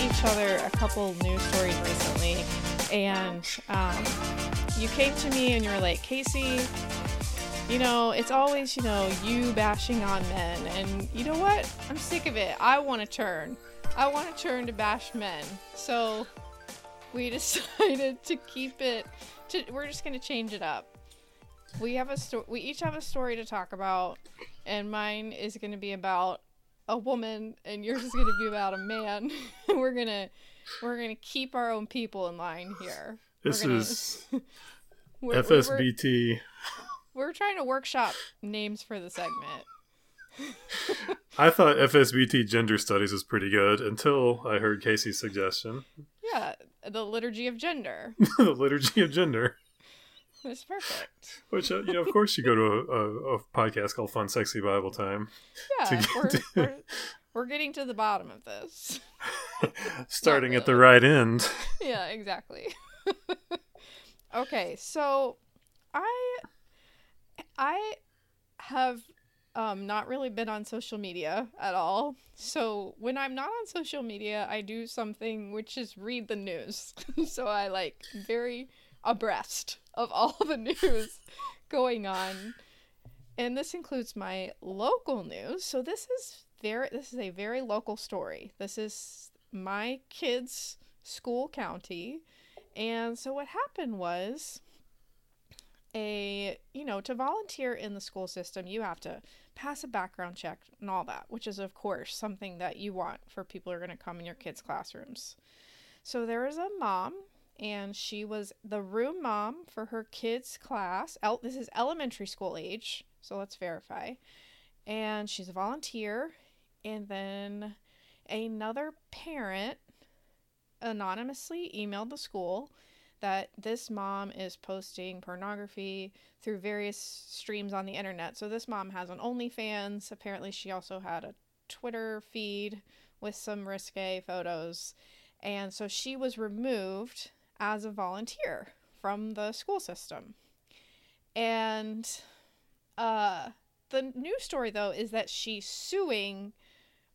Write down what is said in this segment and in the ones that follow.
each other a couple news stories recently, and um, you came to me and you were like, Casey, you know, it's always, you know, you bashing on men, and you know what? I'm sick of it. I want to turn. I want to turn to bash men. So we decided to keep it. To, we're just gonna change it up. We have a story. We each have a story to talk about, and mine is gonna be about a woman and yours is going to be about a man. we're going to we're going to keep our own people in line here. This gonna, is we're, FSBT. We're, we're, trying to workshop names for the segment. I thought FSBT gender studies was pretty good until I heard Casey's suggestion. Yeah, the liturgy of gender. the liturgy of gender. It's perfect. Which uh, you know, of course, you go to a, a, a, podcast called Fun Sexy Bible Time. Yeah, we're, to... we're, we're getting to the bottom of this. Starting really. at the right end. Yeah, exactly. okay, so I I have um, not really been on social media at all. So when I'm not on social media, I do something which is read the news. so I like very abreast of all the news going on. And this includes my local news. So this is very this is a very local story. This is my kids' school county. And so what happened was a you know, to volunteer in the school system, you have to pass a background check and all that, which is of course something that you want for people who are going to come in your kids' classrooms. So there was a mom and she was the room mom for her kids' class. El- this is elementary school age, so let's verify. And she's a volunteer. And then another parent anonymously emailed the school that this mom is posting pornography through various streams on the internet. So this mom has an OnlyFans. Apparently, she also had a Twitter feed with some risque photos. And so she was removed as a volunteer from the school system. And uh, the news story, though, is that she's suing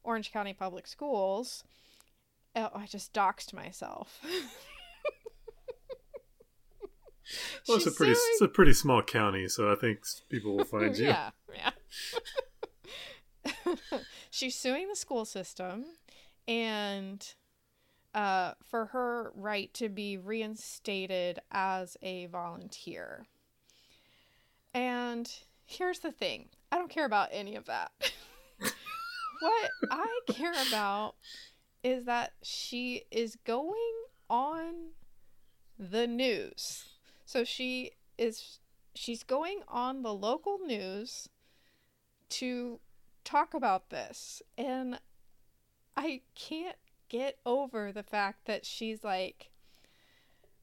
Orange County Public Schools. Oh, I just doxed myself. well, it's a pretty suing... it's a pretty small county, so I think people will find you. yeah, yeah. she's suing the school system, and uh, for her right to be reinstated as a volunteer. And here's the thing I don't care about any of that. what I care about is that she is going on the news. So she is she's going on the local news to talk about this and I can't get over the fact that she's like,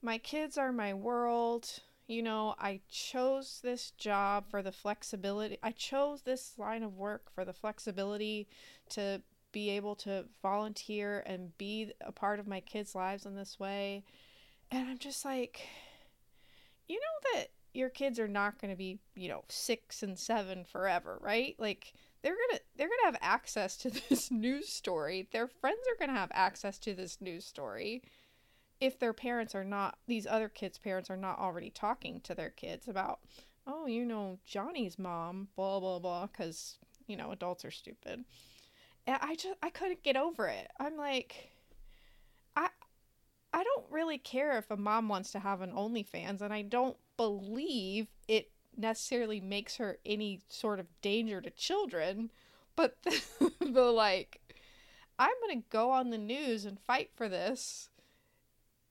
my kids are my world. You know, I chose this job for the flexibility. I chose this line of work for the flexibility to be able to volunteer and be a part of my kids' lives in this way. And I'm just like, you know that your kids are not going to be, you know, six and seven forever, right? Like, they're gonna they're gonna have access to this news story. Their friends are gonna have access to this news story if their parents are not these other kids' parents are not already talking to their kids about, oh, you know, Johnny's mom, blah blah blah, because you know adults are stupid. And I just I couldn't get over it. I'm like, I I don't really care if a mom wants to have an OnlyFans, and I don't believe it necessarily makes her any sort of danger to children, but the, the like, I'm gonna go on the news and fight for this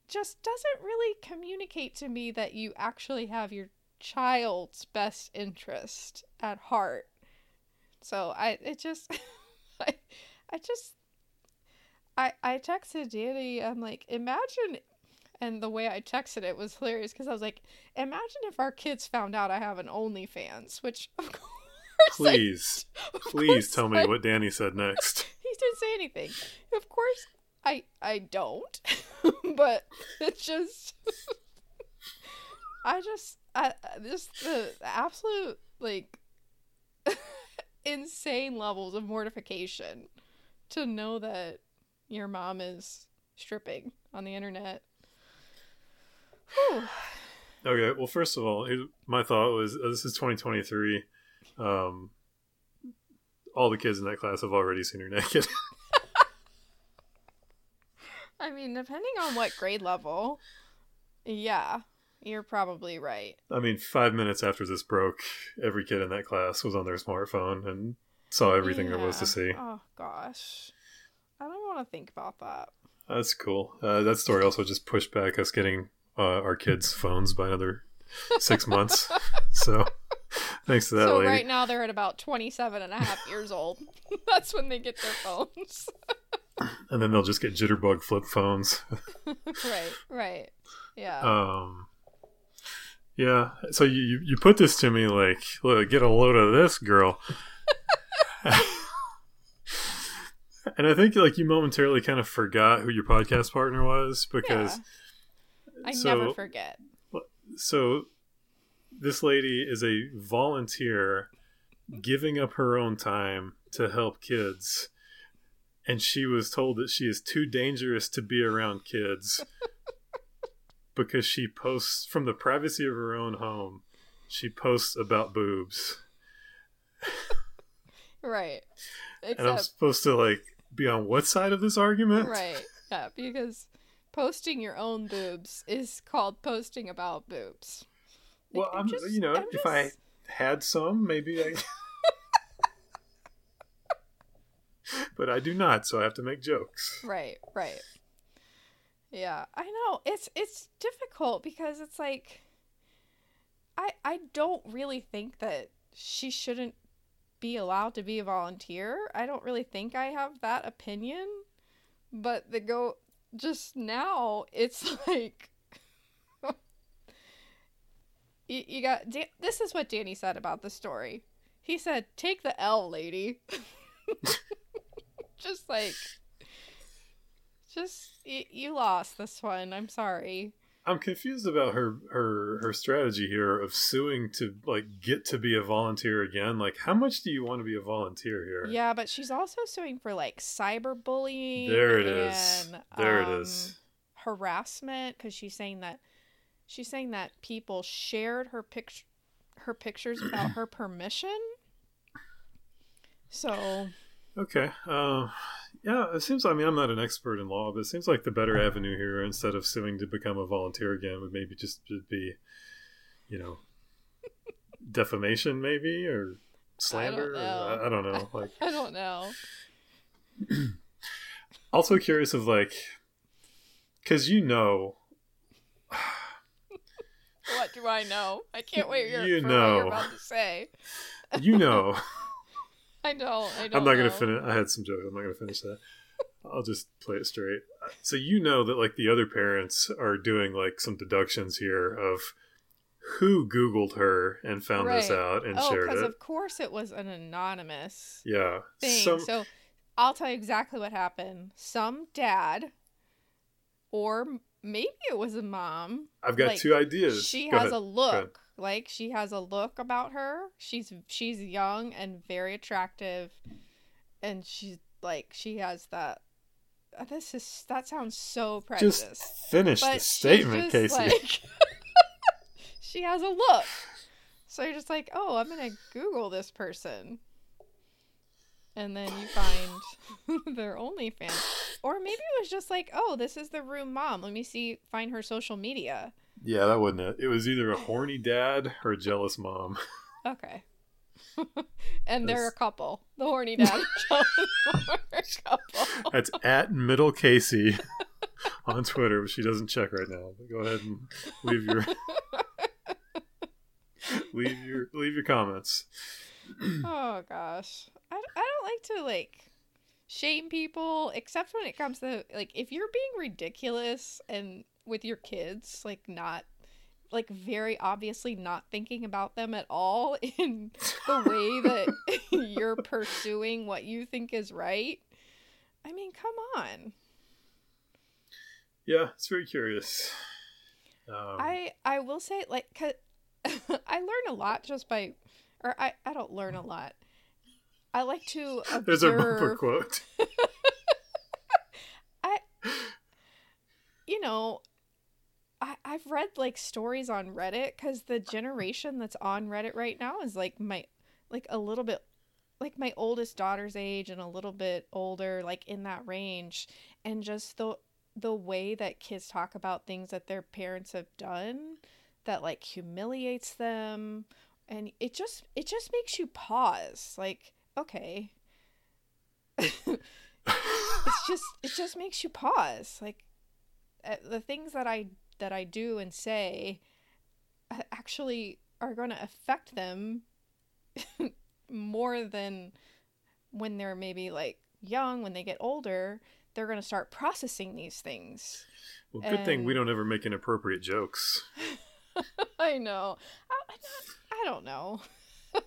just doesn't really communicate to me that you actually have your child's best interest at heart. So I it just I I just I I texted Danny I'm like imagine and the way I texted it was hilarious because I was like, imagine if our kids found out I have an OnlyFans, which of course. Please, I, please tell I, me what Danny said next. he didn't say anything. Of course, I I don't, but it's just. I just I just the absolute like insane levels of mortification to know that your mom is stripping on the internet. Whew. Okay, well, first of all, my thought was uh, this is 2023. Um, all the kids in that class have already seen her naked. I mean, depending on what grade level, yeah, you're probably right. I mean, five minutes after this broke, every kid in that class was on their smartphone and saw everything there was to see. Oh gosh, I don't want to think about that. That's cool. Uh, that story also just pushed back us getting uh, our kids' phones by another six months. so, thanks to that so lady. right now they're at about 27 and a half years old. That's when they get their phones. And then they'll just get jitterbug flip phones. right, right. Yeah. Um, yeah. So you you- put this to me like, look, get a load of this, girl. and I think like you momentarily kind of forgot who your podcast partner was because Yeah. I so- never forget. so this lady is a volunteer giving up her own time to help kids and she was told that she is too dangerous to be around kids because she posts from the privacy of her own home she posts about boobs Right. and i'm supposed to like be on what side of this argument right. Yeah, because posting your own boobs is called posting about boobs. Like, well i'm, just- you know I'm if i had some maybe i but i do not so i have to make jokes Right, right. Yeah, I know. It's it's difficult because it's like I I don't really think that she shouldn't be allowed to be a volunteer. I don't really think I have that opinion. But the go just now it's like you, you got Dan- this is what Danny said about the story. He said, "Take the L, lady." just like just you, you lost this one. I'm sorry. I'm confused about her her her strategy here of suing to like get to be a volunteer again. Like, how much do you want to be a volunteer here? Yeah, but she's also suing for like cyberbullying. There it is. and, There it um, is. Harassment because she's saying that she's saying that people shared her picture her pictures without her permission. So Okay. Uh, yeah, it seems. I mean, I'm not an expert in law, but it seems like the better avenue here, instead of suing to become a volunteer again, would maybe just be, you know, defamation, maybe or slander. know. or- I, I don't know. Like, I don't know. also curious of like, because you know, What do I know? I can't wait your, You for what you're know. about to say. you know. I don't. I don't. I'm not know. gonna finish. I had some jokes. I'm not gonna finish that. I'll just play it straight. So you know that like the other parents are doing like some deductions here of who Googled her and found this out and Oh, shared because it. of course it was an anonymous yeah. thing. Some, So I'll tell you exactly what happened. Some dad, or maybe it was a mom. I've got like, two ideas. She Go has ahead. a look. Like she has a look about her. She's she's young and very attractive, and she's like she has that. uh, This is that sounds so Just precious. finish but the statement, Casey. like- she has a look. So you're just like, oh, I'm gonna Google this person, and then you find their OnlyFans, or maybe it was just like, oh, this is the room mom. Let me see, find her social media. Yeah, that wasn't it. It was either a horny dad or a jealous mom. Okay. and they're a couple. The horny dad jealous mom are a couple. That's at middle Casey on Twitter, but she doesn't check right now. But go ahead and leave your leave your leave your comments. oh gosh, I, I don't like to like shame people, except when it comes to like if you're being ridiculous and with your kids, like not like very obviously not thinking about them at all in the way that you're pursuing what you think is right. I mean, come on. Yeah, it's very curious. Um, I I will say like 'cause I learn a lot just by or I I don't learn a lot. I like to observe there's a bumper quote. I you know, I, I've read like stories on Reddit because the generation that's on Reddit right now is like my, like a little bit, like my oldest daughter's age and a little bit older, like in that range, and just the the way that kids talk about things that their parents have done that like humiliates them. And it just it just makes you pause like okay. It's just it just makes you pause. Like uh, the things that i that i do and say uh, actually are going to affect them more than when they're maybe like young when they get older they're going to start processing these things well good and... thing we don't ever make inappropriate jokes i know I, I don't know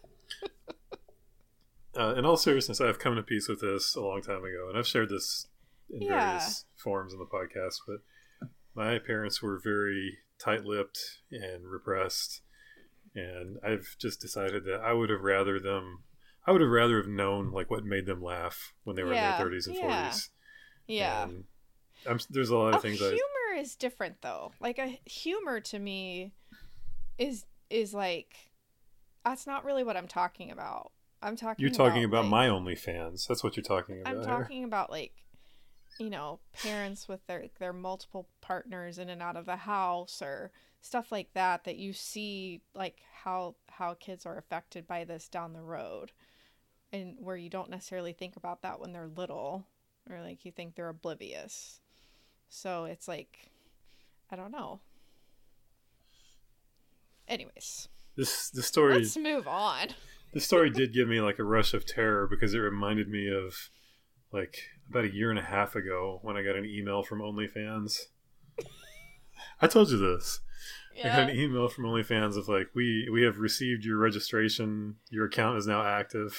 uh, in all seriousness, I've come to peace with this a long time ago, and I've shared this in yeah. various forms in the podcast. But my parents were very tight-lipped and repressed, and I've just decided that I would have rather them. I would have rather have known like what made them laugh when they were yeah. in their thirties and forties. Yeah. yeah. there's a lot of oh, things. Humor I... is different though. Like a humor to me is is like that's not really what I'm talking about. I'm talking. You're talking about, about like, my OnlyFans. That's what you're talking about. I'm talking here. about like, you know, parents with their their multiple partners in and out of the house or stuff like that. That you see like how how kids are affected by this down the road, and where you don't necessarily think about that when they're little, or like you think they're oblivious. So it's like, I don't know. Anyways. This the story. Let's move on. This story did give me like a rush of terror because it reminded me of like about a year and a half ago when I got an email from OnlyFans. I told you this. Yeah. I got an email from OnlyFans of like we we have received your registration. Your account is now active.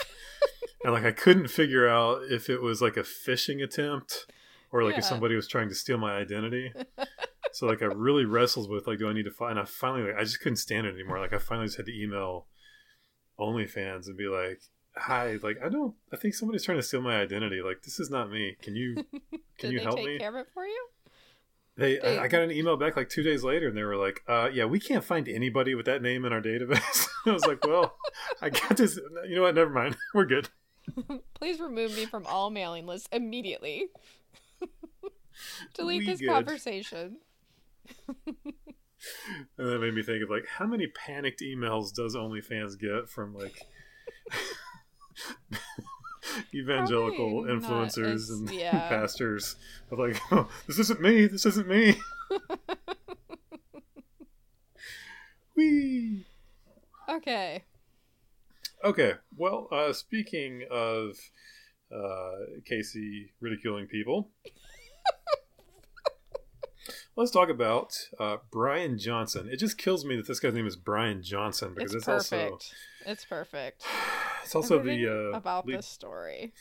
and like I couldn't figure out if it was like a phishing attempt or like yeah. if somebody was trying to steal my identity so like I really wrestled with like, do I need to find? I finally like I just couldn't stand it anymore. Like I finally just had to email OnlyFans and be like, "Hi, like I don't. I think somebody's trying to steal my identity. Like this is not me. Can you can you help me? Care of it for you? They, they... I, I got an email back like two days later, and they were like, uh, "Yeah, we can't find anybody with that name in our database." I was like, "Well, I got this. You know what? Never mind. We're good." Please remove me from all mailing lists immediately. Delete we this good. conversation. and that made me think of like how many panicked emails does OnlyFans get from like evangelical Probably influencers and yeah. pastors of like, oh, this isn't me, this isn't me. Wee. Okay. Okay. Well, uh, speaking of uh, Casey ridiculing people, Let's talk about uh, Brian Johnson. It just kills me that this guy's name is Brian Johnson because it's, it's also it's perfect. It's also the uh, about lead, this story.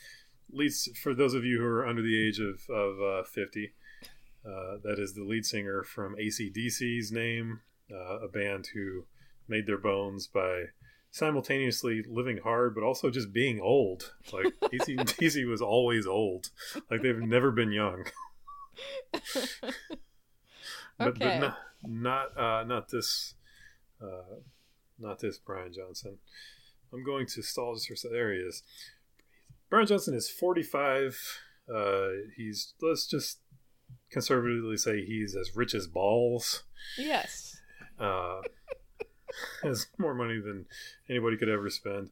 Leads for those of you who are under the age of of uh, fifty. Uh, that is the lead singer from ACDC's name, uh, a band who made their bones by simultaneously living hard but also just being old. Like ACDC was always old. Like they've never been young. but, but not not uh, not this uh, not this Brian Johnson. I'm going to stall just for there he is. Brian Johnson is 45. Uh, he's let's just conservatively say he's as rich as balls. Yes. Uh, has more money than anybody could ever spend,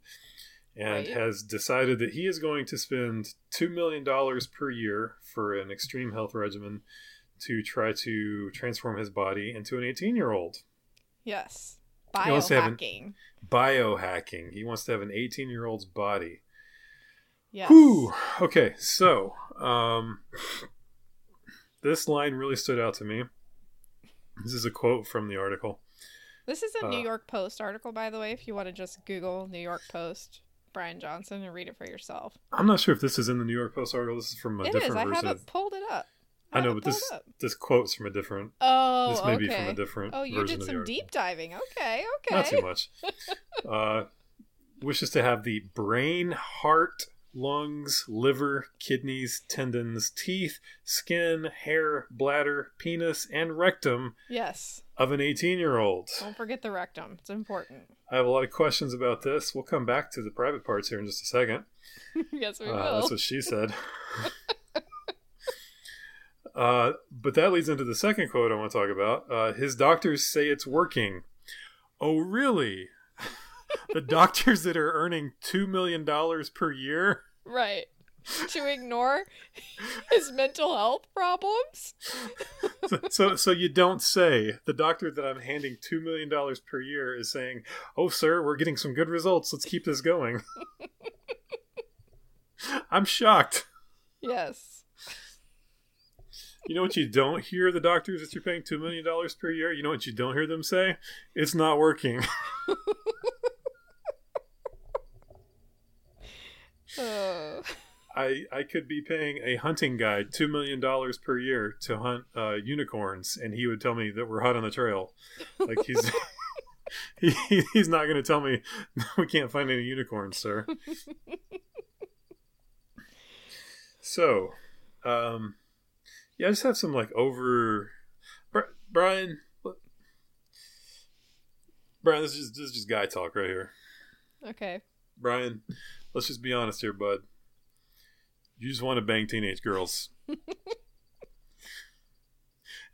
and right. has decided that he is going to spend two million dollars per year for an extreme health regimen to try to transform his body into an 18 year old. Yes. Biohacking. Biohacking. He wants to have an 18 year old's body. Yes. Whew. Okay, so um, this line really stood out to me. This is a quote from the article. This is a uh, New York Post article, by the way, if you want to just Google New York Post Brian Johnson and read it for yourself. I'm not sure if this is in the New York Post article. This is from a it different is. I version. I have it pulled it up. I know, but this up. this quote's from a different. Oh, this may okay. be from a different. Oh, you did some deep diving. Okay, okay. Not too much. uh, wishes to have the brain, heart, lungs, liver, kidneys, tendons, teeth, skin, hair, bladder, penis, and rectum Yes. of an 18 year old. Don't forget the rectum. It's important. I have a lot of questions about this. We'll come back to the private parts here in just a second. yes, we Uh, will. that's what she said. uh, but that leads into the second quote I want to talk about. Uh, his doctors say it's working. Oh, really? the doctors that are earning $2 million per year? Right. To ignore his mental health problems? so, so, so you don't say the doctor that I'm handing $2 million per year is saying, Oh, sir, we're getting some good results. Let's keep this going. I'm shocked. Yes. You know what you don't hear the doctors that you're paying $2 million per year? You know what you don't hear them say? It's not working. Uh, I, I could be paying a hunting guide $2 million per year to hunt uh, unicorns, and he would tell me that we're hot on the trail. Like, he's. He, he's not going to tell me we can't find any unicorns, sir. so, um, yeah, I just have some like over. Brian, Brian, this is just, this is just guy talk right here. okay. Brian, let's just be honest here, bud. You just want to bang teenage girls, and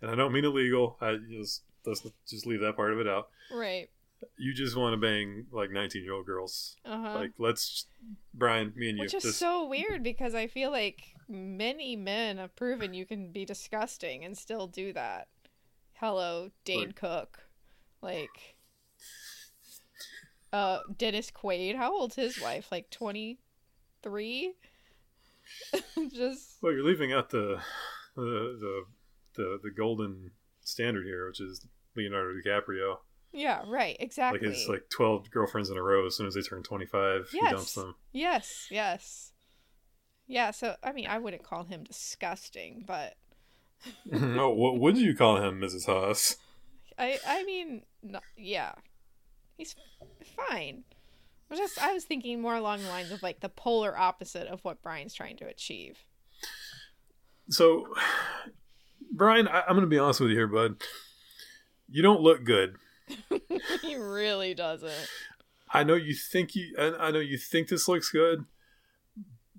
I don't mean illegal. I just let's just leave that part of it out. Right. You just want to bang like nineteen-year-old girls. Uh huh. Like, let's, Brian, me and you. Which is this- so weird because I feel like many men have proven you can be disgusting and still do that. Hello, Dane Like- Cook. Like uh Dennis Quaid, how old's his wife? Like 23? Just Well, you're leaving out the the the the, the golden standard here, which is Leonardo DiCaprio. yeah, right, exactly. Like his like twelve girlfriends in a row. As soon as they turn twenty-five, he dumps them. Yes, yes. Yeah, so I mean, I wouldn't call him disgusting, but oh, what would you call him, Mrs. Haas? I I mean, no, yeah, he's fine. I was just I was thinking more along the lines of like the polar opposite of what Brian's trying to achieve. So, Brian, I, I'm going to be honest with you here, bud. You don't look good. he really doesn't. I know you think you, and I know you think this looks good,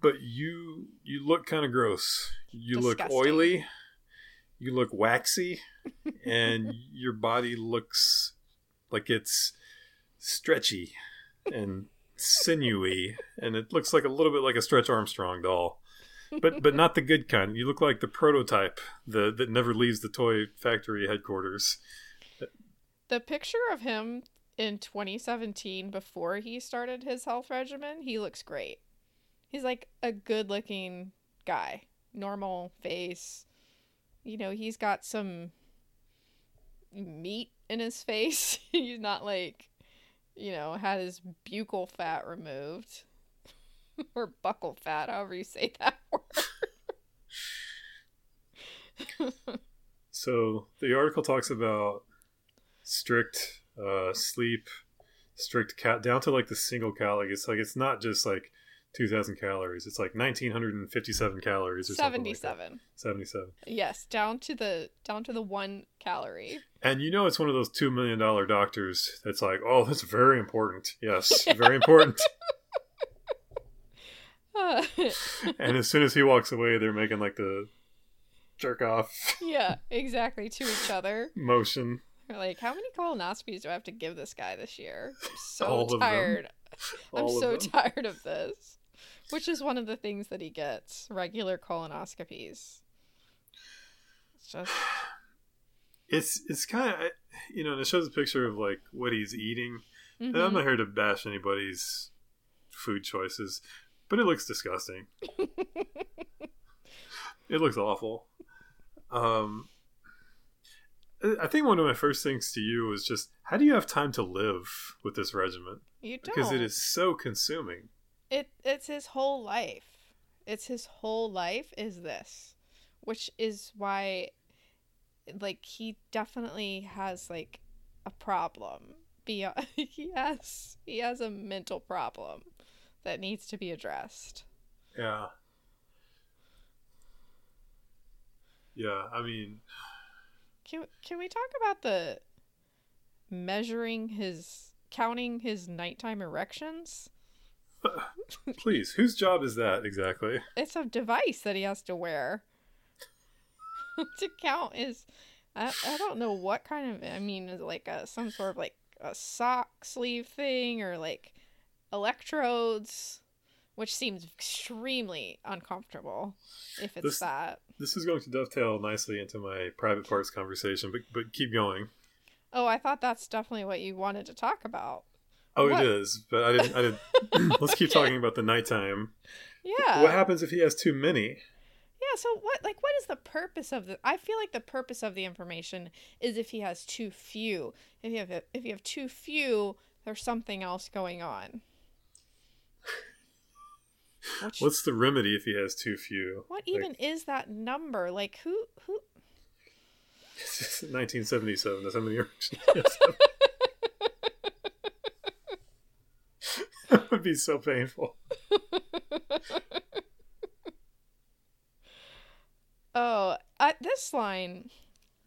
but you you look kind of gross. You look oily. You look waxy, and your body looks like it's stretchy and sinewy, and it looks like a little bit like a Stretch Armstrong doll. But but not the good kind. You look like the prototype, the that never leaves the toy factory headquarters. The picture of him in 2017 before he started his health regimen, he looks great. He's like a good-looking guy, normal face. You know, he's got some meat in his face. he's not like, you know, had his buccal fat removed or buckle fat, however you say that word. So the article talks about strict uh, sleep, strict cat down to like the single cat. Like It's like it's not just like two thousand calories. It's like nineteen hundred and fifty-seven calories or something like that. 77. Seventy-seven. Yes, down to the down to the 1 calorie. And you know it's one of those two million dollar doctors that's like, oh, that's very important. Yes, very important. Uh, and as soon as he walks away, they're making like the jerk off yeah, exactly to each other. motion. We're like, how many colonoscopies do I have to give this guy this year? I'm so All of them. tired. I'm so tired of this. Which is one of the things that he gets regular colonoscopies. It's just, It's it's kind of you know, and it shows a picture of like what he's eating. And I'm not here to bash anybody's food choices, but it looks disgusting. it looks awful. Um, I I think one of my first things to you was just how do you have time to live with this regimen? you don't. Because it is so consuming. It it's his whole life. It's his whole life is this, which is why like he definitely has like a problem. Beyond he has he has a mental problem that needs to be addressed. Yeah. Yeah, I mean, Can can we talk about the measuring his counting his nighttime erections? Please, whose job is that exactly? It's a device that he has to wear to count his. I, I don't know what kind of. I mean, is like a some sort of like a sock sleeve thing or like electrodes, which seems extremely uncomfortable if it's This- that. This is going to dovetail nicely into my private parts conversation, but but keep going. Oh, I thought that's definitely what you wanted to talk about. Oh, What? it is, but I didn't. I didn't. let's keep talking about the nighttime. Yeah. What happens if he has too many? Yeah, so what like what is the purpose of the I feel like the purpose of the information is if he has too few. If you have if you have too few, there's something else going on. Which, What's the remedy if he has too few? what Like, even is that number? Like who who 1977. That's how many erections. That would be so painful. Oh, uh, this line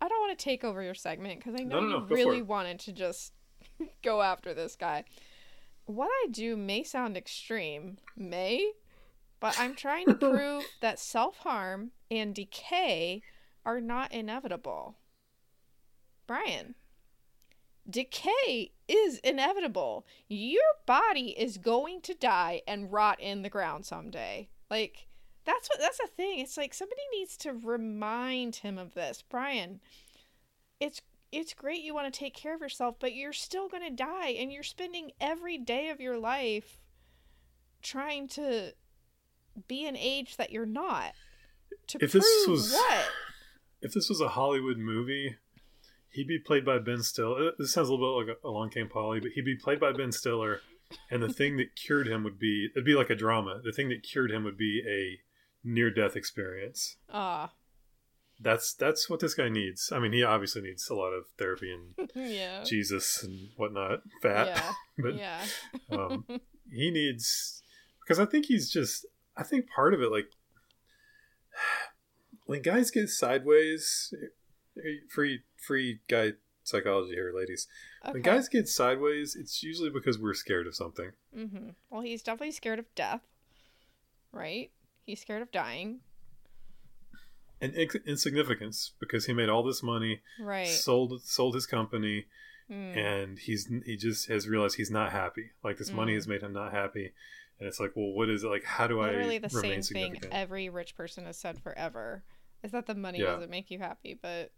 I don't want to take over your segment because I know No, no, no, you really wanted to just go after this guy. What I do may sound extreme, may, but I'm trying to prove that self harm and decay are not inevitable. Brian, decay is inevitable. Your body is going to die and rot in the ground someday. Like, that's what that's a thing. It's like somebody needs to remind him of this. Brian, it's it's great you want to take care of yourself, but you're still going to die and you're spending every day of your life trying to be an age that you're not. To If prove this was- what? If this was a Hollywood movie, he'd be played by Ben Stiller. This sounds a little bit like a Along Came Polly, but he'd be played by Ben Stiller, and the thing that cured him would be it'd be like a drama. The thing that cured him would be a near death experience. Ah, That's that's what this guy needs. I mean, he obviously needs a lot of therapy and yeah. Jesus and whatnot, fat, Yeah. but yeah. um, he needs because I think he's just I think part of it like when guys get sideways free free guy psychology here ladies when guys get sideways it's usually because we're scared of something Mm-hmm. Well, he's definitely scared of death, right? He's scared of dying, and ins- insignificance because he made all this money right? sold sold his company Mm. and he's he just has realized he's not happy like this money Mm. has made him not happy and it's like well what is it like how do Literally i the remain same thing every rich person has said forever. Is that the money Yeah. doesn't make you happy, but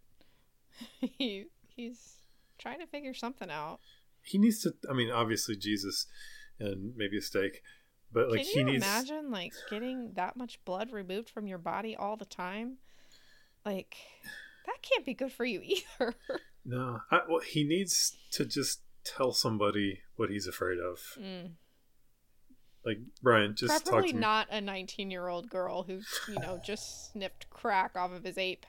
he he's trying to figure something out. he needs to i mean obviously jesus and maybe a steak but like Can he you needs imagine like getting that much blood removed from your body all the time? Like that can't be good for you either. no I, well, he needs to just tell somebody what he's afraid of Mm. like brian just talk Preferably to me not a 19 year old girl who, you know, just sniffed crack off of his eight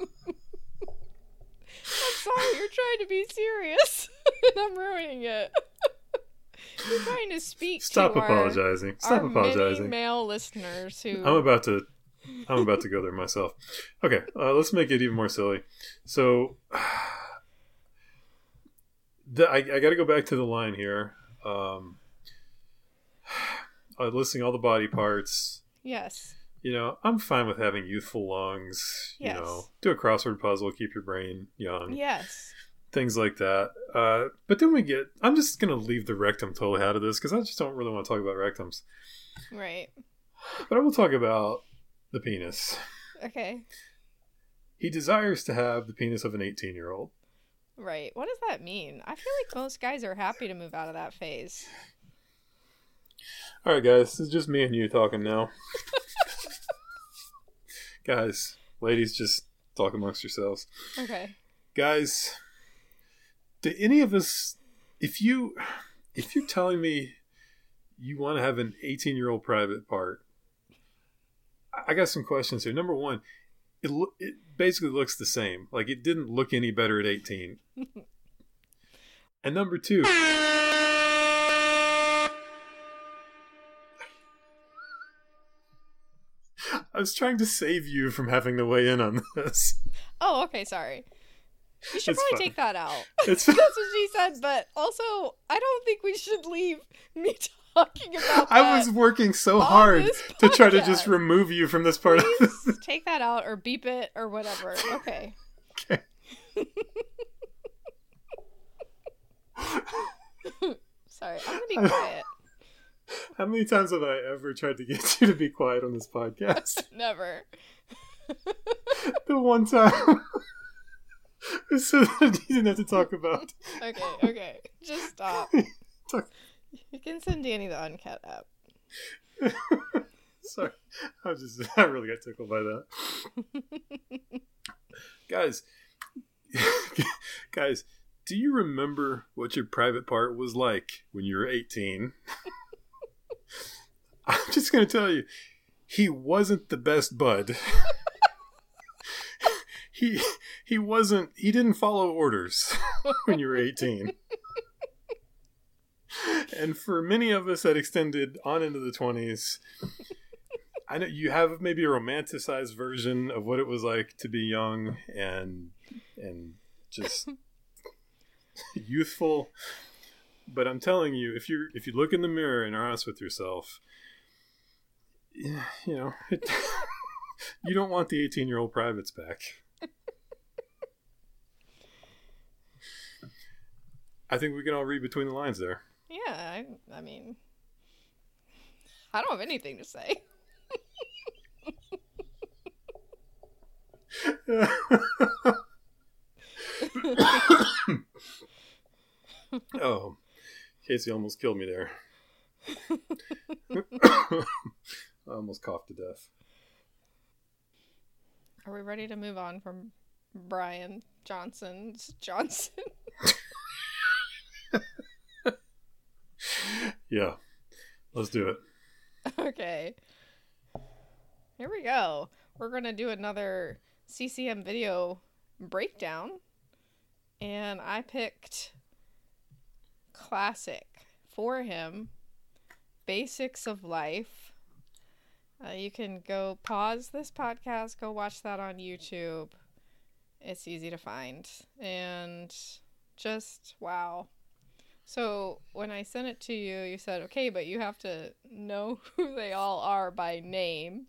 I'm sorry, you're trying to be serious, and I'm ruining it. you're trying to speak stop to our- apologizing stop our apologizing male listeners who. i'm about to i'm about to go there myself okay uh, let's make it even more silly so the, I, I got to go back to the line here um uh, listing all the body parts yes. You know i'm fine with having youthful lungs you Yes. know do a crossword puzzle keep your brain young Yes. things like that uh but then we get i'm just gonna leave the rectum totally out of this because i just don't really want to talk about rectums Right. but i will talk about the penis Okay. he desires to have the penis of an 18 year old Right. What does that mean? I feel like most guys are happy to move out of that phase. all right guys this is just me and you talking now guys ladies just talk amongst yourselves Okay. guys do any of us if you if you're telling me you want to have an 18 year old private part I- got some questions here number one it, loo- it basically looks the same like it didn't look any better at 18 And number two. I was trying to save you from having to weigh in on this. Oh, okay, sorry. You should It's probably fine. take that out. That's what she said, but also I don't think we should leave me talking about that. I was working so hard to try to just remove you from this part of this. Take that out or beep it or whatever. Okay. Okay. Sorry, I'm gonna be quiet. How many times have I ever tried to get you to be quiet on this podcast? Never. the one time. so that you didn't have to talk about. Okay, okay. Just stop. Talk- You can send Danny the uncut app. Sorry, I just I really got tickled by that. guys, guys, do you remember what your private part was like when you were eighteen? I'm just gonna tell you, he wasn't the best bud. he he wasn't. He didn't follow orders when you were eighteen. and for many of us that extended on into the 20s i know you have maybe a romanticized version of what it was like to be young and and just youthful but i'm telling you if you if you look in the mirror and are honest with yourself you know it, you don't want the 18 year old privates back. I think we can all read between the lines there. Yeah, I, I mean, I don't have anything to say. oh, Casey almost killed me there. I almost coughed to death. Are we ready to move on from Brian Johnson's Johnson? Yeah, let's do it. okay. Here we go. We're going to do another CCM video breakdown. And I picked classic 4Him Basics of Life. Uh, you can go pause this podcast, go watch that on YouTube. It's easy to find. And just wow. So when I sent it to you, you said, okay, but you have to know who they all are by name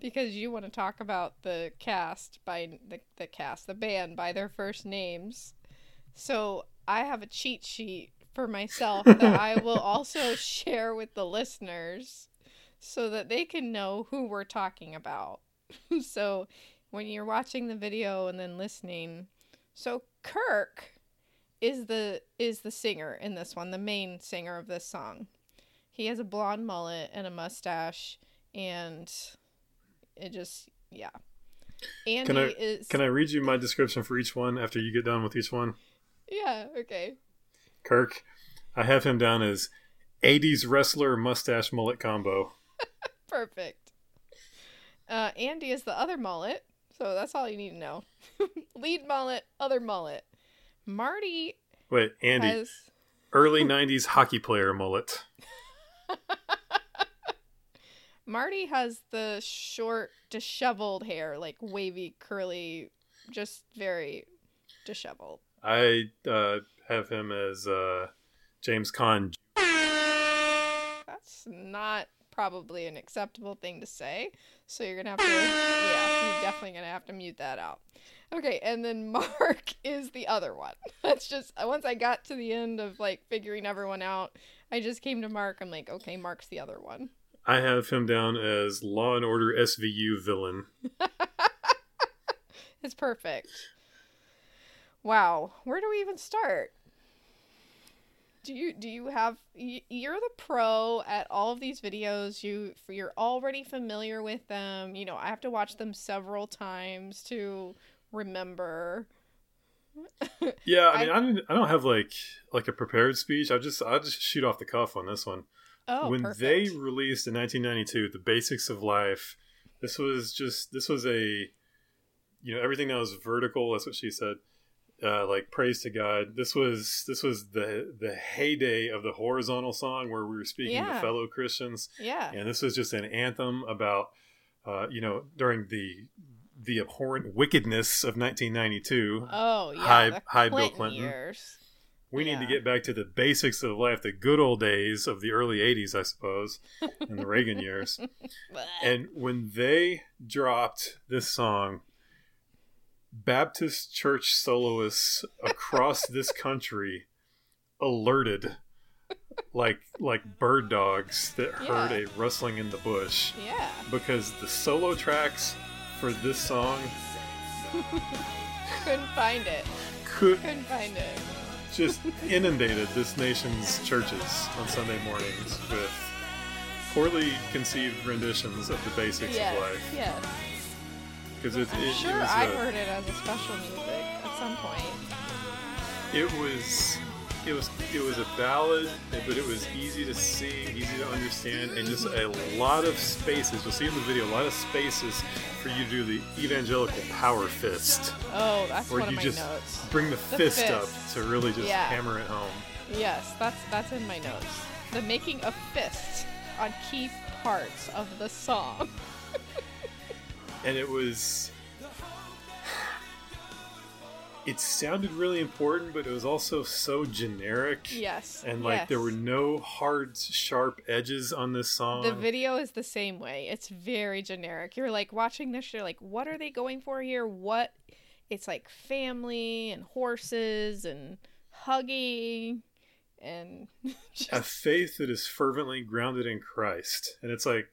because you want to talk about the cast by the, the cast, the band by their first names. So I have a cheat sheet for myself that I will also share with the listeners so that they can know who we're talking about. so when you're watching the video and then listening, so Kirk is the is the singer in this one, the main singer of this song. He has a blonde mullet and a mustache and it just yeah. Andy Can I is can I read you my description for each one after you get done with each one? Yeah, okay. Kirk, I have him down as 80s wrestler mustache mullet combo. Perfect. Uh Andy is the other mullet, so that's all you need to know. Lead mullet, other mullet. Marty Wait, Andy, has early 90s hockey player mullet. Marty has the short, disheveled hair, like wavy, curly, just very disheveled. I uh, have him as uh, James Caan. That's not probably an acceptable thing to say. So you're gonna have to, yeah, you're definitely gonna have to mute that out. Okay, and then Mark is the other one. That's just once I got to the end of like figuring everyone out, I just came to Mark. I'm like, okay, Mark's the other one. I have him down as Law and Order SVU villain. It's perfect. Wow, where do we even start? Do you do you have you're the pro at all of these videos. You you're already familiar with them. You know, I have to watch them several times to remember. Yeah, I I- mean, I, didn't, I don't have like like a prepared speech. I just I just shoot off the cuff on this one. Oh, when perfect. they released in 1992 the basics of life this was just this was a you know everything that was vertical that's what she said uh, like praise to God. This was this was the the heyday of the horizontal song where we were speaking Yeah. to fellow Christians, Yeah. and this was just an anthem about uh, you know during the the abhorrent wickedness of 1992. Oh yeah. Hi- the hi, Bill Clinton. Years. we need to get back to the basics of life, the good old days of the early 80s, I suppose, and the Reagan years. And when they dropped this song, Baptist church soloists across this country alerted like like bird dogs that heard Yeah. a rustling in the bush yeah. because the solo tracks for this song Couldn't find it. could Couldn't find it. just inundated this nation's churches on Sunday mornings with poorly conceived renditions of the basics Yes. of life Yes. Because it, I'm it, sure it I a- heard it as a special music at some point. it was it was it was a ballad but it was easy to sing easy to understand and just a lot of spaces you'll see in the video a lot of spaces for you to do the evangelical power fist Oh, that's where one of you my just notes. bring the, The fist, up to really just Yeah. hammer it home Yes, that's that's in my notes. The making of fists on key parts of the song. and it was it sounded really important but it was also so generic Yes. and like there were no hard sharp edges on this song The video is the same way. It's very generic. You're like watching this, you're like, what are they going for here? What? It's like family and horses and hugging and just, a faith that is fervently grounded in Christ. And it's like,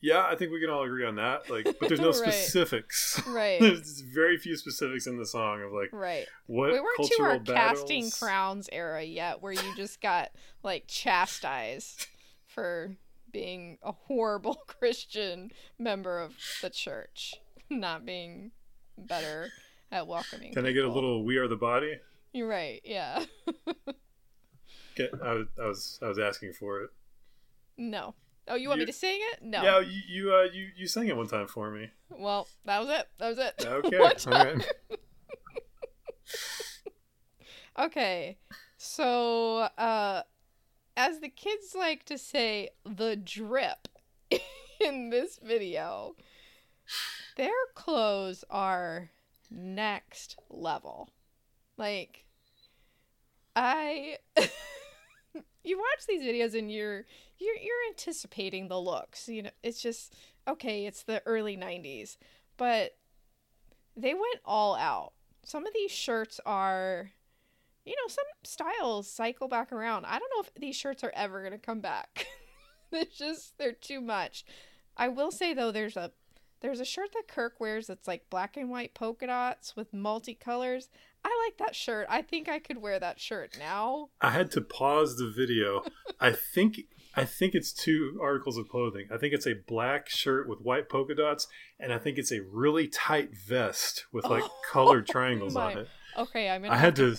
yeah, I think we can all agree on that. Like, but there's no Right. specifics. right. there's very few specifics in the song of like Right. what we weren't to cultural our casting crowns era yet where you just got like chastised for being a horrible christian member of the church not being better at welcoming Can I get a little "We Are the Body"? you're right yeah Get, I, I was I was asking for it. no oh you want You- me to sing it no Yeah, you you, uh, you you sang it one time for me. well that was it that was it Okay, One time. right. Okay, so uh, as the kids like to say, the drip in this video, their clothes are next level. Like, I, you watch these videos and you're you're you're anticipating the looks. You know, it's just okay. It's the early '90s, but they went all out. Some of these shirts are you know, some styles cycle back around. I don't know if these shirts are ever going to come back. they're just they're too much. I will say though there's a there's a shirt that Kirk wears that's like black and white polka dots with multicolors. I like that shirt. I think I could wear that shirt now. I had to pause the video. I think I think it's two articles of clothing. I think it's a black shirt with white polka dots, and I think it's a really tight vest with like Oh colored triangles my- on it. Okay, I'm gonna I had to.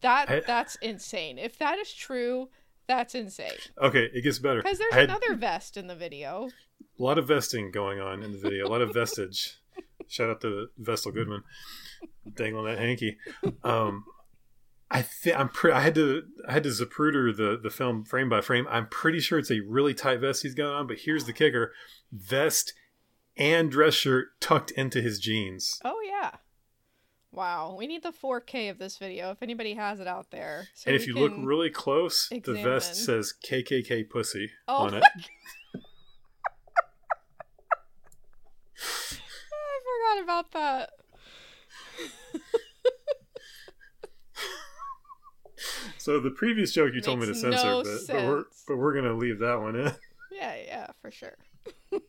that I- that's insane. If that is true, that's insane. Okay, it gets better. Because there's had another vest in the video. a lot of vesting going on in the video. A lot of vestige. Shout out to Vestal Goodman, dangling that hanky. Um, I think I'm I had to I had to Zapruder the the film frame by frame. I'm pretty sure it's a really tight vest he's got on. But here's the kicker: vest and dress shirt tucked into his jeans. Oh yeah. Wow, we need the 4K of this video if anybody has it out there. So and if you look really close, the vest says KKK pussy Oh on it. I forgot about that. So the previous joke you told me to Makes censor, no but, but we're sense. but we're gonna leave that one in. Yeah, yeah, for sure.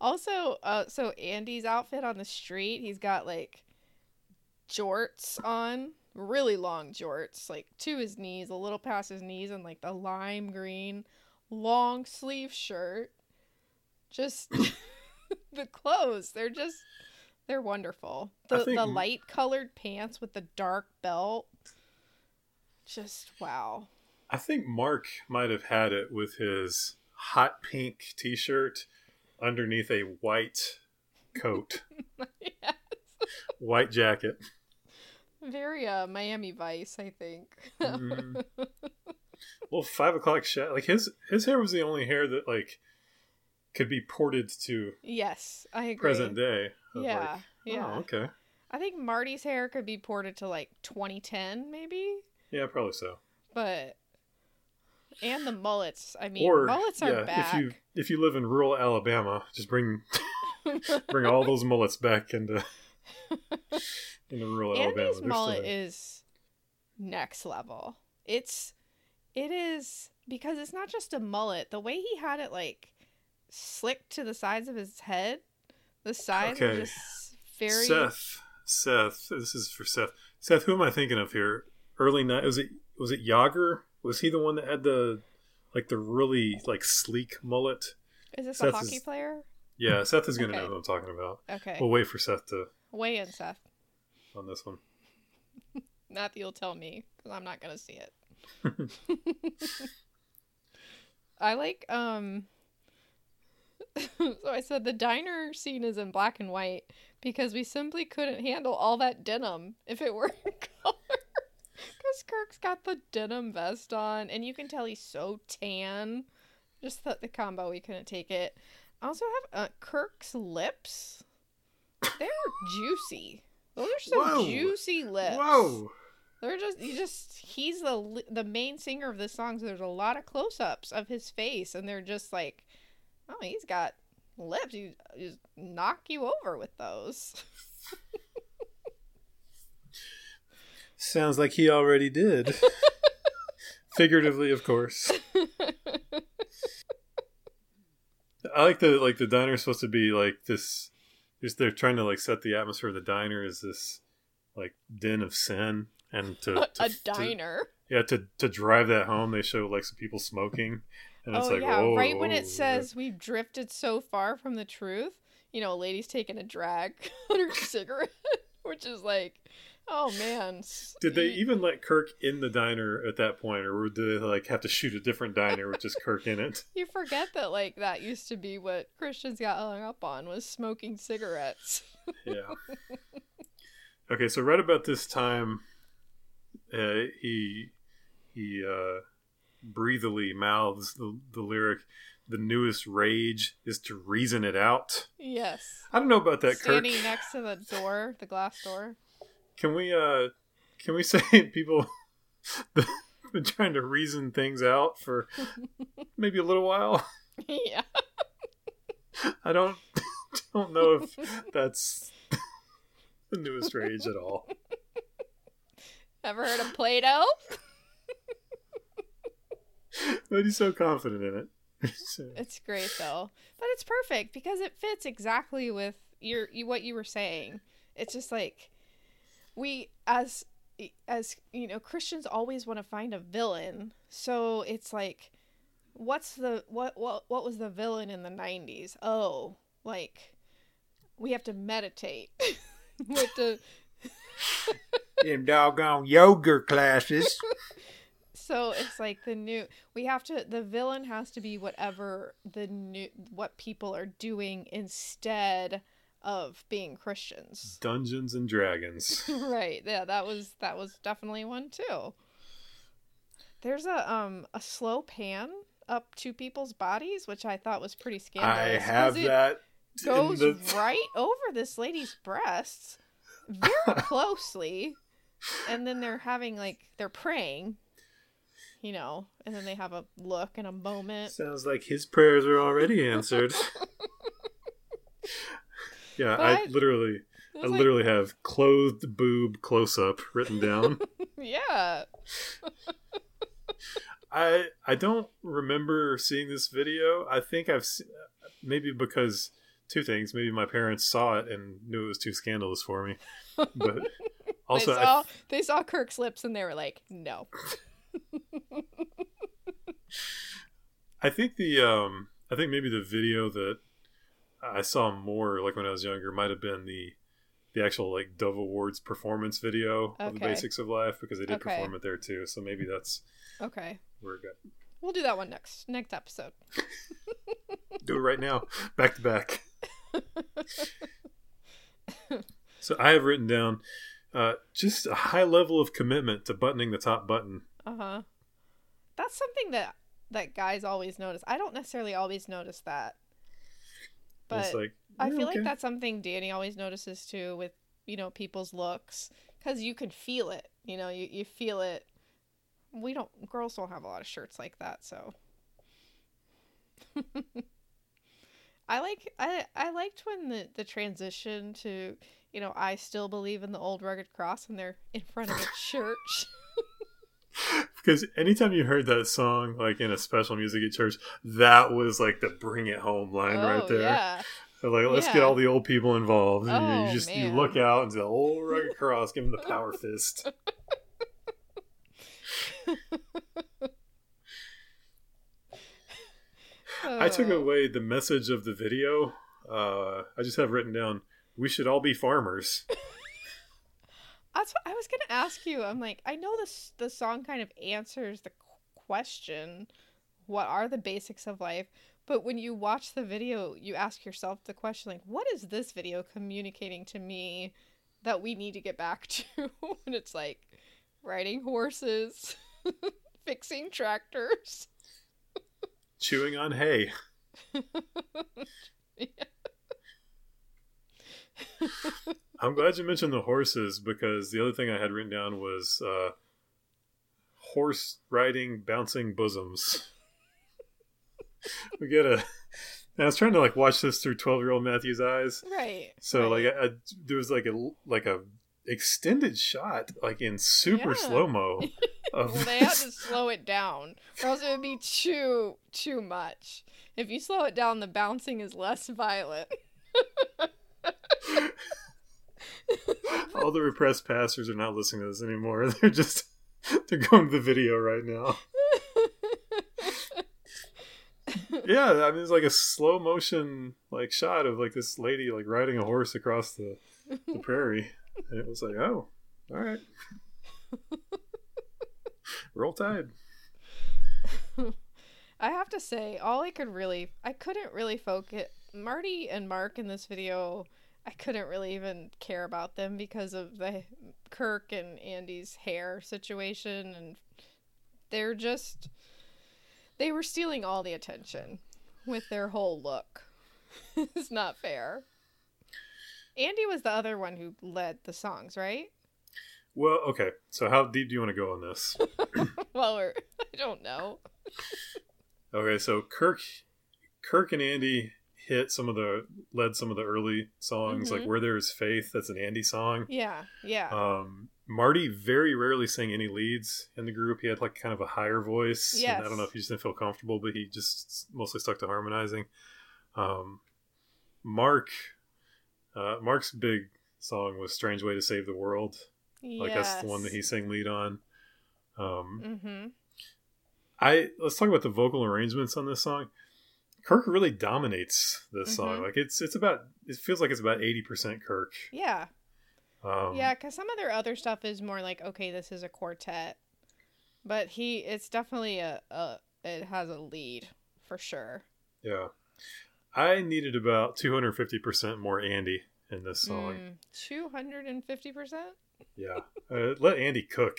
also, uh, so Andy's outfit on the street, he's got like jorts on, really long jorts, like to his knees, a little past his knees, and like the lime green long sleeve shirt. Just the clothes, they're just they're wonderful. The think the light colored pants with the dark belt. Just wow. I think Mark might have had it with his hot pink T-shirt underneath a white coat, yes. white jacket. Very uh Miami Vice, I think. Mhm. Well, five o'clock shot. Like his his hair was the only hair that like could be ported to yes, I agree. present day. Yeah, like, yeah. Oh, okay. I think Marty's hair could be ported to like 2010, maybe. Yeah, probably so. But and the mullets. I mean, or mullets are yeah, back. if you if you live in rural Alabama, just bring bring all those mullets back into into rural Alabama. Andy's mullet is next level. It's it is because it's not just a mullet. The way he had it like slicked to the sides of his head, the sides are Okay. just very Seth. Seth. This is for Seth. Seth, who am I thinking of here? Early night. Was it was it Jagr? Was he the one that had the like the really like sleek mullet? Is this Seth a hockey is- player? Yeah, Seth is gonna Okay. know who I'm talking about. Okay. We'll wait for Seth to Weigh in, Seth. on this one. Not that you'll tell me because I'm not gonna see it. I like um. so I said the diner scene is in black and white because we simply couldn't handle all that denim if it were in color. Because Kirk's got the denim vest on, and you can tell he's so tan. Just that the combo, we couldn't take it. I also have uh, Kirk's lips. They're juicy. Those are some Whoa. juicy lips. Whoa! They're just you just he's the the main singer of this song, so there's a lot of close-ups of his face, and they're just like, oh, he's got lips. You just knock you over with those. Sounds like he already did. Figuratively, of course. I like the like the diner is supposed to be like this. Just they're trying to like set the atmosphere of the diner as this like den of sin, and to, to a to- diner. yeah, to to drive that home, they show like some people smoking, and it's oh like, yeah, whoa, right when it oh, says we've drifted so far from the truth, you know, a lady's taking a drag on her cigarette, which is like, oh man. Did they even let Kirk in the diner at that point, or did they like have to shoot a different diner with just Kirk in it? You forget that like that used to be what Christians got hung up on was smoking cigarettes. Yeah. Okay, so right about this time, uh, he he uh, breathily mouths the, the lyric, "The newest rage is to reason it out." yes. I don't know about that, Kirk. Standing next to the door, the glass door. Can we uh, can we say people been trying to reason things out for maybe a little while? yeah. I don't don't know if that's the newest rage at all. Ever heard of Play-Doh? But he's so confident in it. So- It's great though, but it's perfect because it fits exactly with your you, what you were saying. It's just like we as as you know Christians always want to find a villain, so it's like what's the what what what was the villain in the 90s? Oh, like we have to meditate. we have to Them doggone yoga classes. So it's like the new we have to the villain has to be whatever the new what people are doing instead of being Christians. Dungeons and Dragons. right. Yeah, that was that was definitely one too. There's a um a slow pan up to people's bodies, which I thought was pretty scandalous. I have that. Goes the- right over this lady's breasts very closely. And then they're having like they're praying, you know, and then they have a look and a moment. Sounds like his prayers are already answered. Yeah, I literally, I like, literally have clothed boob close up written down. yeah. I I don't remember seeing this video. I think I've se- maybe because two things. Maybe my parents saw it and knew it was too scandalous for me. But also, they I saw they saw Kirk's lips and they were like, "No." I think the um I think maybe the video that I saw more like when I was younger might have been the the actual like Dove Awards performance video of the basics of life because they did Okay. perform it there too. So maybe that's Okay. We're good. We'll do that one next next episode. Do it right now, back to back. so I have written down Uh, just a high level of commitment to buttoning the top button. Uh huh. That's something that that guys always notice. I don't necessarily always notice that, but it's like I feel okay. like that's something Danny always notices too with you know people's looks because you can feel it. You know, you you feel it. We don't girls don't have a lot of shirts like that, so. I like I I liked when the the transition to you know I still believe in the old rugged cross and they're in front of a church. because anytime you heard that song like in a special music at church, that was like the bring it home line right Oh, there. Yeah. They're like, let's get all the old people involved. And you- Oh, you just you look out and the old rugged cross, give them the power fist. I took Oh. away the message of the video. Uh, I just have written down, we should all be farmers. That's what I was gonna ask you. I'm like, I know this the song kind of answers the question, what are the basics of life? But when you watch the video, you ask yourself the question like, what is this video communicating to me that we need to get back to? and it's like riding horses, fixing tractors. Chewing on hay. I'm glad you mentioned the horses because the other thing I had written down was uh, horse riding, bouncing bosoms. we get a. I was trying to like watch this through twelve year old Matthew's eyes, right. so right. like I, I, there was like a like a extended shot like in super Yeah. slow mo well, they had to slow it down, or else it would be too too much. If you slow it down, the bouncing is less violent. all the repressed pastors are not listening to this anymore. They're just they're going to the video right now. yeah, I mean it's like a slow motion like shot of like this lady like riding a horse across the, the prairie, and it was like, oh, all right, roll tide. I have to say, all I could really, I couldn't really focus. Marty and Mark in this video, I couldn't really even care about them because of the Kirk and Andy's hair situation, and they're just, they were stealing all the attention with their whole look. it's not fair. Andy was the other one who led the songs, right? Well, okay, so how deep do you want to go on this? well, I don't know. Okay, so Kirk, Kirk and Andy hit some of the led some of the early songs like Mhm. "Where There Is Faith." That's an Andy song. Yeah, yeah. Um, Marty very rarely sang any leads in the group. He had like kind of a higher voice. and I don't know if he just didn't feel comfortable, but he just mostly stuck to harmonizing. Um, Mark, uh, Mark's big song was "Strange Way to Save the World." Like that's the one that he sang lead on. Um, Mm-hmm. I let's talk about the vocal arrangements on this song. Kirk really dominates this song. Mhm. Like it's it's about it feels like it's about eighty percent Kirk. Yeah. Um, Yeah, because some of their other stuff is more like, okay, this is a quartet, but he, it's definitely a, a it has a lead for sure. yeah. I needed about two hundred fifty percent more Andy in this song. Mm, Two hundred and fifty percent. Yeah, uh, let Andy cook.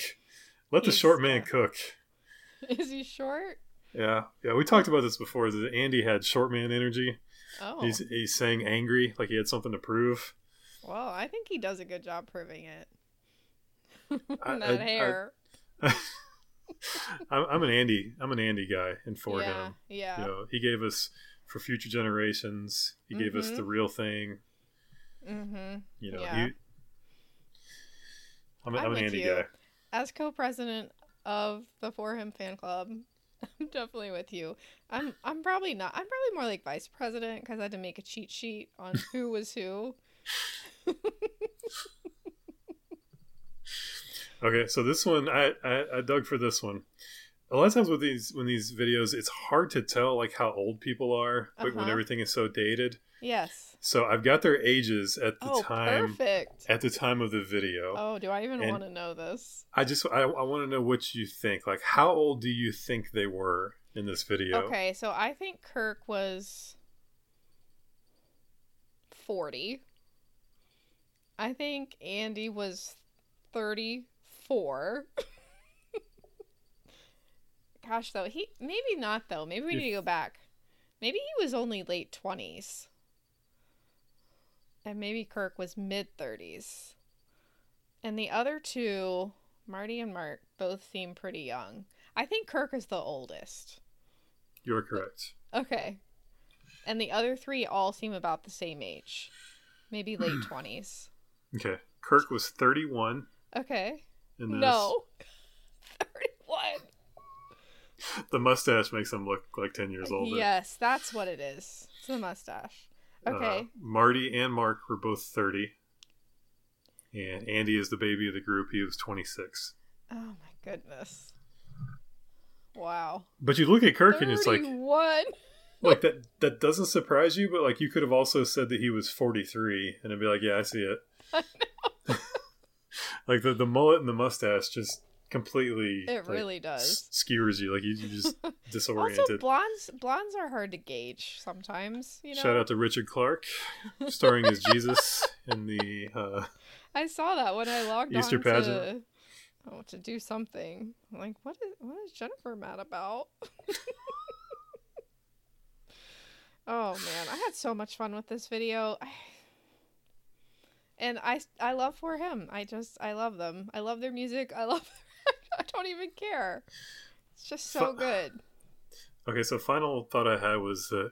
Let the short man cook. Is he short? Yeah, yeah. We talked about this before. That Andy had short man energy. Oh, He's he's saying angry, like he had something to prove. well, I think he does a good job proving it. I- that I- I- hair. I'm, I'm an Andy. I'm an Andy guy, and for yeah, him, yeah. you know, he gave us for future generations. He gave us Mhm. the real thing. Mm-hmm. You know, Yeah. he. I'm, I'm I'm an Andy you. guy. As co-president of the 4Him fan club, I'm definitely with you. I'm I'm probably not. I'm probably more like vice president because I had to make a cheat sheet on who was who. Okay, so this one I, I I dug for this one. A lot of times with these when these videos, it's hard to tell like how old people are, but when Uh-huh. everything is so dated. Yes. So I've got their ages at the Oh, time perfect. at the time of the video. Oh, do I even And- want to know this? I just I, I want to know what you think. Like, how old do you think they were in this video? Okay, so I think Kirk was 40. I think Andy was 34. Gosh, though, he maybe not though. Maybe we need to go back. Maybe he was only late 20s. And maybe Kirk was mid 30s. And the other two, Marty and Mark, both seem pretty young. I think Kirk is the oldest. You're correct. Okay. And the other three all seem about the same age. Maybe late 20s. Okay. Kirk was 31 Okay. No. 31. The mustache makes him look like 10 years older. Yes, that's what it is. It's the mustache. Uh, Okay. Marty and Mark were both 30. And Andy is the baby of the group. He was 26. oh my goodness. Wow. But you look at Kirk and it's like, 31. like that that doesn't surprise you, but like you could have also said that he was 43 and it'd be like, yeah, I see it. like the, the mullet and the mustache just completely It like, really does. skewers you. Like you, you just Also, disoriented. blondes blondes are hard to gauge sometimes. You know, Shout out to Richard Clark, starring as Jesus in the uh, I saw that when I logged Easter on pageant. to oh to do something. I'm like, what is what is Jennifer mad about? oh man, I had so much fun with this video. And I I love 4Him. I just I love them. I love their music. I love I don't even care. It's just so Fu- good. Okay, so final thought I had was that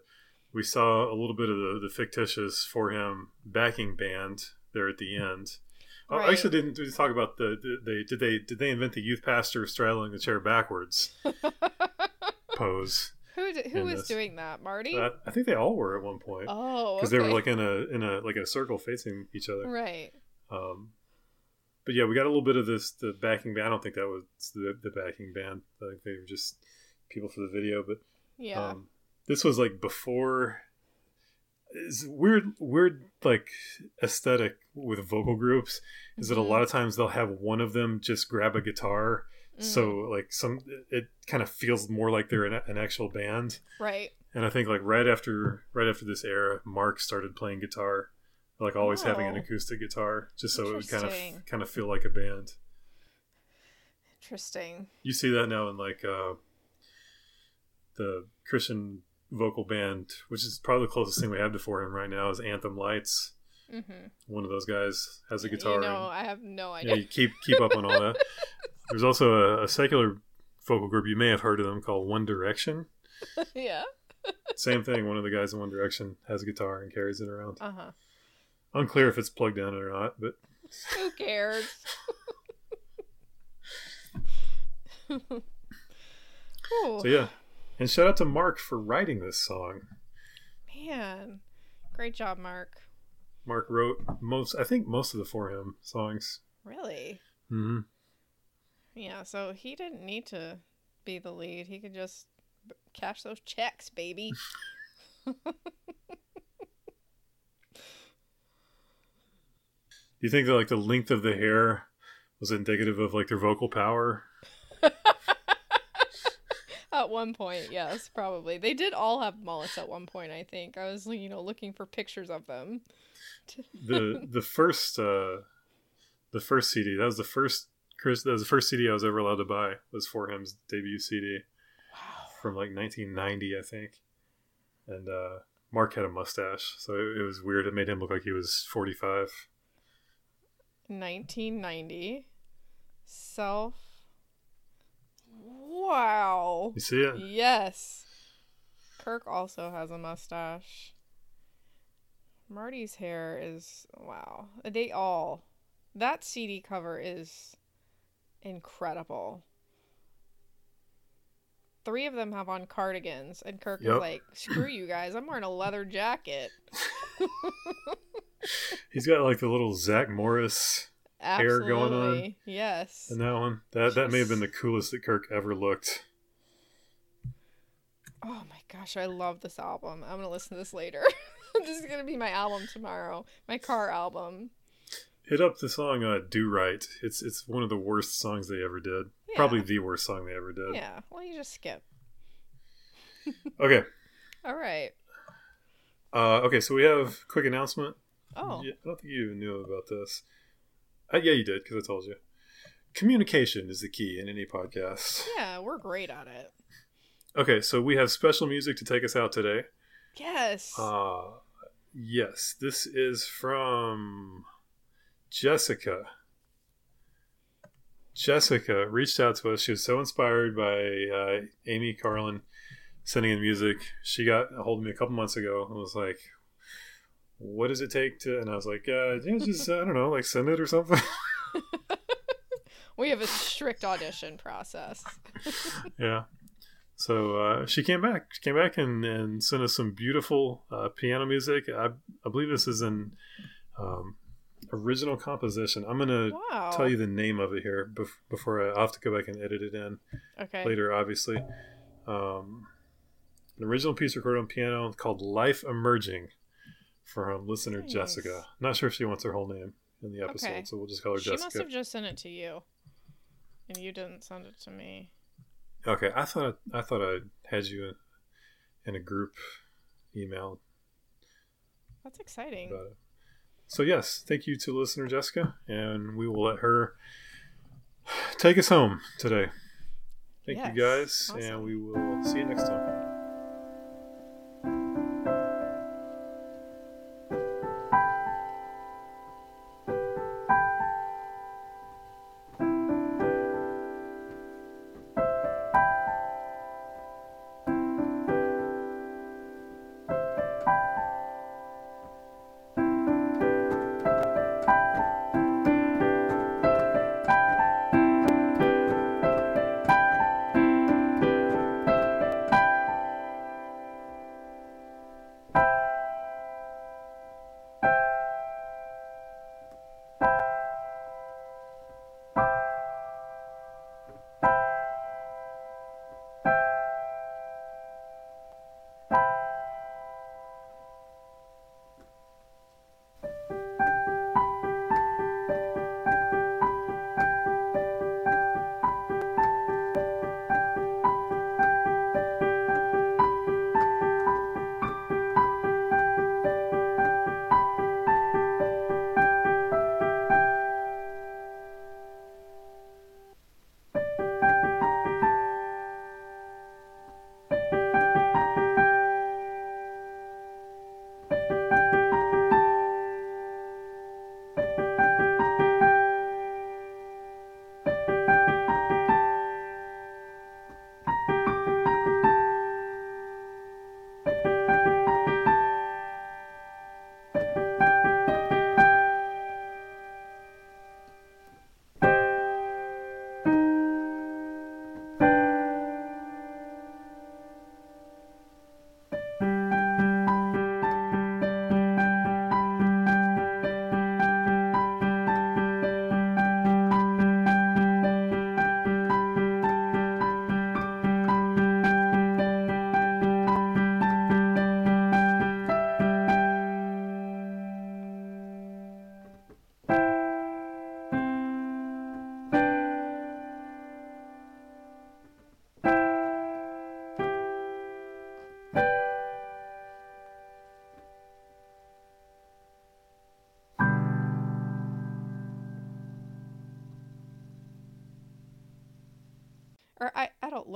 we saw a little bit of the, the fictitious 4Him backing band there at the end. Oh, Right. actually, didn't talk about the, the they did they did they invent the youth pastor straddling the chair backwards pose? Who d- who was this. doing that? Marty? Uh, I think they all were at one point oh, because okay. they were like in a in a like a circle facing each other. right. Um, but yeah, we got a little bit of this the backing band. I don't think that was the the backing band. I think they were just people for the video, but Yeah. Um, this was like before. It's weird, weird like aesthetic with vocal groups is that a Mhm. lot of times they'll have one of them just grab a guitar, Mm, so like some it kind of feels more like they're an, an actual band. right. And I think like right after right after this era, Mark started playing guitar, like always having an Oh. acoustic guitar, just so it would kind of kind of feel like a band. Interesting. You see that now in like uh, the Christian vocal band, which is probably the closest thing we have to 4Him right now, is Anthem Lights. Mm-hmm. One of those guys has a guitar. You know, and, I have no yeah, idea. you keep keep up on all that. There's also a, a secular vocal group you may have heard of them called One Direction. Yeah. Same thing. One of the guys in One Direction has a guitar and carries it around. Uh huh. Unclear if it's plugged in or not, but Who cares? So yeah. And shout out to Mark for writing this song. man, great job, Mark. Mark wrote most, I think, most of the 4Him songs. Really? hmm Yeah. So he didn't need to be the lead. He could just cash those checks, baby. Do you think that like the length of the hair was indicative of like their vocal power? At one point, yes, probably. They did all have mullets at one point, I think. I was, you know, looking for pictures of them. The the first uh the first CD that was the first Chris that was the first CD I was ever allowed to buy was 4Him's debut CD Wow. from like 1990 I think, and uh Mark had a mustache, so it, it was weird. It made him look like he was 45. 1990. Self. Wow. You see it? Yes. Kirk also has a mustache. Marty's hair is wow. They all that CD cover is incredible. Three of them have on cardigans, and Kirk Yep. is like, "Screw you guys! I'm wearing a leather jacket." He's got like the little Zach Morris Hair going on. yes. And that one. That that may have been the coolest that Kirk ever looked. Oh my gosh, I love this album. I'm gonna listen to this later. this is gonna be my album tomorrow. My car album. Hit up the song uh, "Do Right." It's it's one of the worst songs they ever did. Yeah. Probably the worst song they ever did. Yeah. Well, you just skip. Okay. All right. Uh, okay. So we have quick announcement. Oh. Yeah, I don't think you even knew about this. Uh, yeah, you did because I told you. communication is the key in any podcast. Yeah, we're great at it. Okay, so we have special music to take us out today. Yes. Uh, yes, this is from Jessica. Jessica reached out to us. She was so inspired by uh, Amy Carlin sending in music. She got a hold of me a couple months ago and was like, "What does it take to?" And I was like, uh, yeah, "Just I don't know, like send it or something." we have a strict audition process. yeah. So uh, she came back. She came back and, and sent us some beautiful uh, piano music. I, I believe this is an um, original composition. I'm gonna Wow. tell you the name of it here bef- before I, I'll have to go back and edit it in Okay. later. Obviously, um, an original piece recorded on piano called "Life Emerging" from listener Nice. Jessica. Not sure if she wants her whole name in the episode, Okay. so we'll just call her Jessica. She must have just sent it to you, and you didn't send it to me. Okay, I thought I thought I had you in a group email That's exciting. So yes, thank you to listener Jessica, and we will let her take us home today. Thank Yes, you guys, and we will see you next time.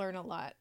Learn a lot.